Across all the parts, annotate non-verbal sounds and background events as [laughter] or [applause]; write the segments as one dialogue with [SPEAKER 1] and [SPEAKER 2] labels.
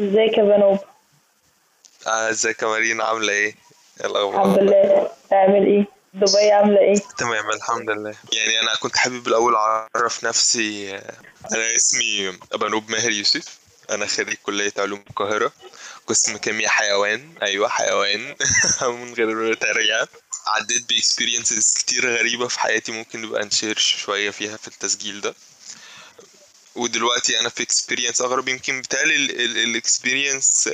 [SPEAKER 1] ازيك يا بنوب؟
[SPEAKER 2] آه، ازيك يا مارينا؟ عاملة إيه؟ إيه
[SPEAKER 1] الحمد
[SPEAKER 2] الأخبار؟
[SPEAKER 1] لله. تعمل إيه؟ دبي عاملة إيه؟
[SPEAKER 2] تمام الحمد لله. يعني أنا كنت حابب الأول أعرف نفسي آه، أنا اسمي أبانوب ماهر يوسف. أنا خريج كلية علوم القاهرة. قسم كيمياء حيوان. أيوة حيوان. [laughs] من غير تريقة. عديت بإكسبيرينسز كتير غريبة في حياتي ممكن نبقى نشير شوية فيها في التسجيل ده. ودلوقتي أنا في experience أغرب يمكن بتهيألي ال experience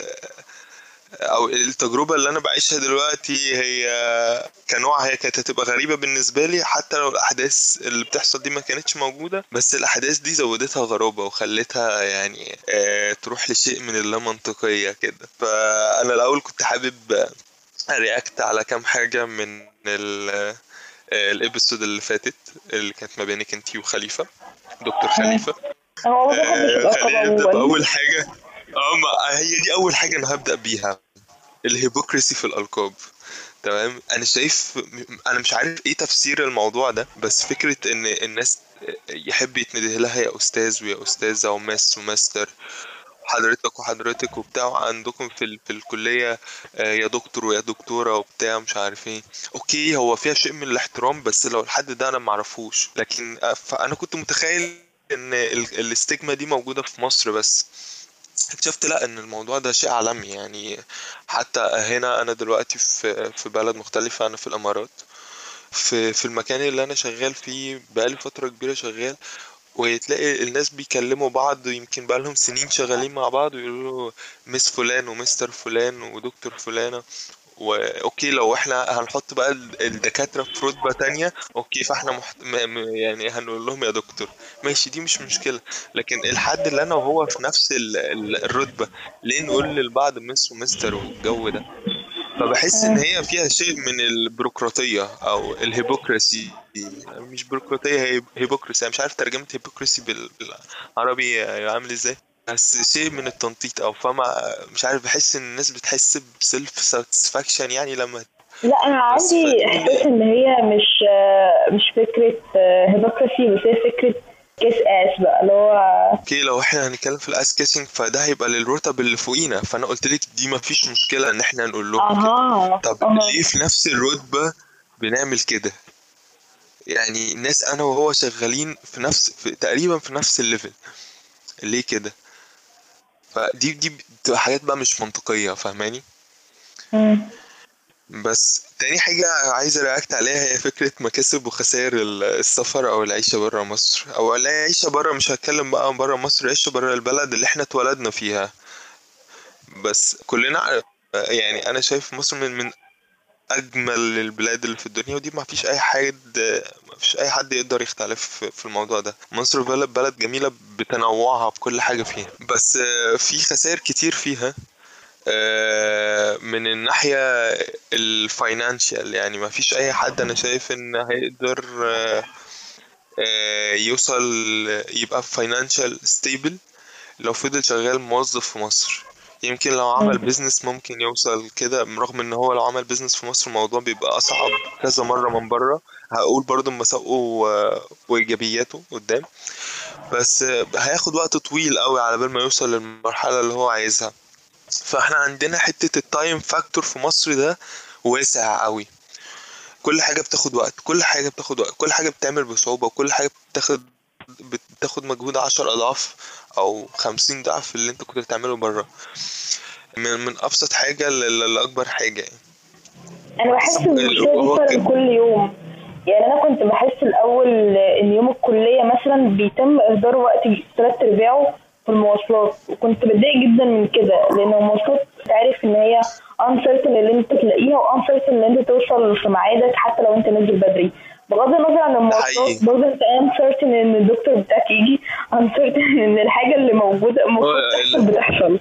[SPEAKER 2] أو التجربة اللي أنا بعيشها دلوقتي هي كنوع هي كانت هتبقى غريبة بالنسبة لي حتى لو الأحداث اللي بتحصل دي ما كانتش موجودة بس الأحداث دي زودتها غرابة وخلتها يعني آه، تروح لشيء من اللامنطقية كده. فأنا الأول كنت حابب react على كام حاجة من ال آه، ال episode اللي فاتت اللي كانت ما بينك أنتي وخليفة دكتور خليفة.
[SPEAKER 1] هو ما بحبش
[SPEAKER 2] آه، بأول حاجة. آه هي دي أول حاجة أنا هبدأ بيها. ال hypocrisy في الألقاب. تمام؟ أنا شايف أنا مش عارف إيه تفسير الموضوع ده بس فكرة إن الناس يحب يتنده لها يا أستاذ ويا أستاذة ومس ومستر حضرتك وحضرتك وبتاع عندكم في ال... في الكلية آه، يا دكتور ويا دكتورة وبتاع مش عارف إيه. أوكي هو فيها شيء من الاحترام بس لو الحد ده أنا معرفوش. لكن آه، فأنا كنت متخيل إن ال- الاستجمة دي موجودة في مصر بس. اكتشفت لأ إن الموضوع ده شيء عالمي. يعني حتى هنا أنا دلوقتي في في بلد مختلفة أنا في الإمارات. في في المكان اللي أنا شغال فيه بقالي فترة كبيرة شغال وتلاقي الناس بيكلموا بعض يمكن بقالهم سنين شغالين مع بعض ويقولوا مس فلان ومستر فلان ودكتور فلانة. و okay لو إحنا هنحط بقى ال- الدكاترة في رتبة تانية okay فإحنا محت... م... يعني هنقول لهم يا دكتور. ماشي دي مش مشكلة. لكن الحد اللي أنا وهو في نفس ال... ال- الرتبة ليه نقول للبعض مس ومستر والجو ده؟ فبحس إن هي فيها شيء من البيروقراطية أو ال hypocrisy. مش بيروقراطية هي hypocrisy. أنا مش عارف ترجمة hypocrisy بال... بالعربي عامل إزاي. بس شيء من التنطيط أو فما مش عارف بحس إن الناس بتحس ب self satisfaction يعني لما
[SPEAKER 1] لا
[SPEAKER 2] بس
[SPEAKER 1] عندي
[SPEAKER 2] فدي
[SPEAKER 1] إحساس إن هي مش مش فكرة hypocrisy بس هي فكرة kiss ass بقى اللي هو
[SPEAKER 2] okay لو إحنا هنتكلم في ال ass kissing فده هيبقى للرتب اللي فوقينا. فأنا قلت لك دي مفيش مشكلة إن إحنا نقول لهم كده.
[SPEAKER 1] أها
[SPEAKER 2] طب
[SPEAKER 1] أها.
[SPEAKER 2] ليه في نفس الرتبة بنعمل كده؟ يعني الناس أنا وهو شغالين في نفس في تقريبا في نفس ال level ليه كده؟ فدي دي بتبقى حاجات بقى مش منطقية فاهماني. بس تاني حاجة عايز react عليها هي فكرة مكاسب وخسائر ال- السفر أو العيشة برا مصر. أو لا عيشة برا مش هتكلم بقى برا مصر عيشة برا البلد اللي إحنا اتولدنا فيها. بس كلنا يعني أنا شايف مصر من من أجمل البلاد اللي في الدنيا ودي ما فيش أي حد ما فيش أي حد يقدر يختلف في الموضوع ده. مصر بلد بلد جميلة بتنوعها في كل حاجة فيها. بس آه، في خسائر كتير فيها آه، من الناحية ال financial. يعني ما فيش أي حد أنا شايف إن هيقدر آه، يوصل يبقى financial stable لو فضل شغال موظف في مصر. يمكن لو عمل. business ممكن يوصل كده رغم إن هو لو عمل business في مصر الموضوع بيبقى أصعب كذا مرة من بره. هقول برضو مساوئه و- وإيجابياته قدام. بس آه، هياخد وقت طويل قوي على بال ما يوصل للمرحلة اللي هو عايزها. فإحنا عندنا حتة ال time factor في مصر ده واسع قوي كل حاجة بتاخد وقت كل حاجة بتاخد وقت كل حاجة بتعمل بصعوبة وكل حاجة بتاخد بتاخد مجهود عشر أضعاف أو خمسين ضعف اللي أنت كنت بتعمله بره. من من أبسط حاجة ل- ل- لأكبر حاجة. يعني
[SPEAKER 1] أنا بحس
[SPEAKER 2] إن
[SPEAKER 1] المشكلة دي كل يوم. يعني أنا كنت بحس الأول إن يوم الكلية مثلا بيتم اهدار وقت ثلاث أرباعه في المواصلات وكنت بتضايق جدا من كده لأن المواصلات عارف إن هي uncertain اللي أنت تلاقيها و uncertain إن أنت توصل في ميعادك حتى لو أنت نازل بدري. بغض النظر عن المواصلات برضه انت uncertain إن الدكتور بتاعك يجي. Uncertain إن الحاجة اللي
[SPEAKER 2] موجودة
[SPEAKER 1] المفروض تحصل بتحصل.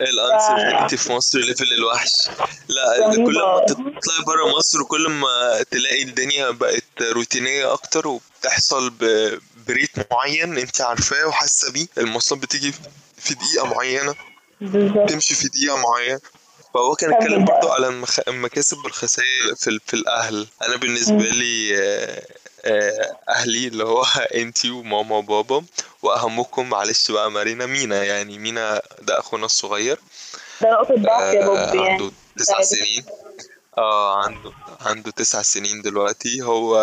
[SPEAKER 2] ال uncertainty في مصر level الوحش. لا ال- كل ما تطلعي بره مصر كل ما تلاقي الدنيا بقت روتينية أكتر وبتحصل ب rate معين أنت عارفاه وحاسة بيه المواصلات بتيجي في دقيقة معينة
[SPEAKER 1] بالظبط.
[SPEAKER 2] تمشي في دقيقة معينة. فهو كان اتكلم
[SPEAKER 1] بقى.
[SPEAKER 2] على. المكاسب والخسائر في ال... في الأهل. أنا بالنسبة
[SPEAKER 1] مم.
[SPEAKER 2] لي آه، آه، أهلي اللي هو [laughs] أنتي وماما وبابا وأهمكم معلش بقى مارينا مينا يعني مينا ده أخونا الصغير.
[SPEAKER 1] ده نقطة ضعف يا
[SPEAKER 2] آه،
[SPEAKER 1] بوب يعني.
[SPEAKER 2] عنده تسع سنين. آه عنده عنده تسع سنين دلوقتي. هو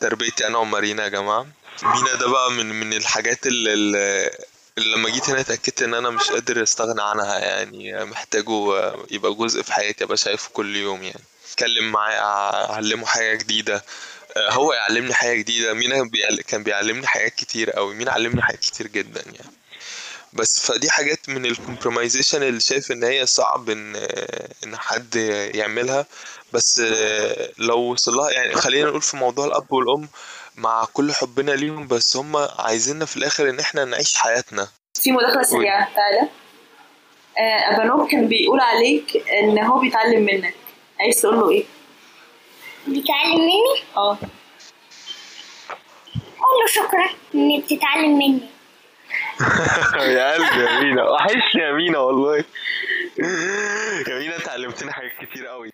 [SPEAKER 2] تربيتي أنا ومارينا يا جماعة. مينا ده بقى من من الحاجات اللي, اللي لما جيت هنا اتأكدت إن أنا مش قادر أستغنى عنها يعني محتاجه يبقى جزء في حياتي أبقى شايفه كل يوم يعني. أتكلم معاه أعلمه حاجة جديدة. آه، هو يعلمني حاجة جديدة. مينا بيعل- كان بيعلمني حاجات كتير قوي مين علمني حاجات كتير جدا يعني. بس فدي حاجات من الكومبرومايزيشن اللي شايف إن هي صعب إن إن حد يعملها. بس لو وصل لها يعني خلينا نقول في موضوع الأب والأم مع كل حبنا ليهم بس هم عايزيننا في الآخر إن إحنا نعيش حياتنا.
[SPEAKER 3] في مداخلة سريعة تعالى. آه، أبانوب كان بيقول عليك إن هو بيتعلم منك. عايز تقول له إيه؟
[SPEAKER 4] بيتعلم مني؟
[SPEAKER 3] آه.
[SPEAKER 4] أقول له شكرا اني بتتعلم مني. [laughs]
[SPEAKER 2] يا قلبي يا مينا. وحشني يا مينا والله. [laughs] يا مينا أنت علمتني حاجات كتير قوي.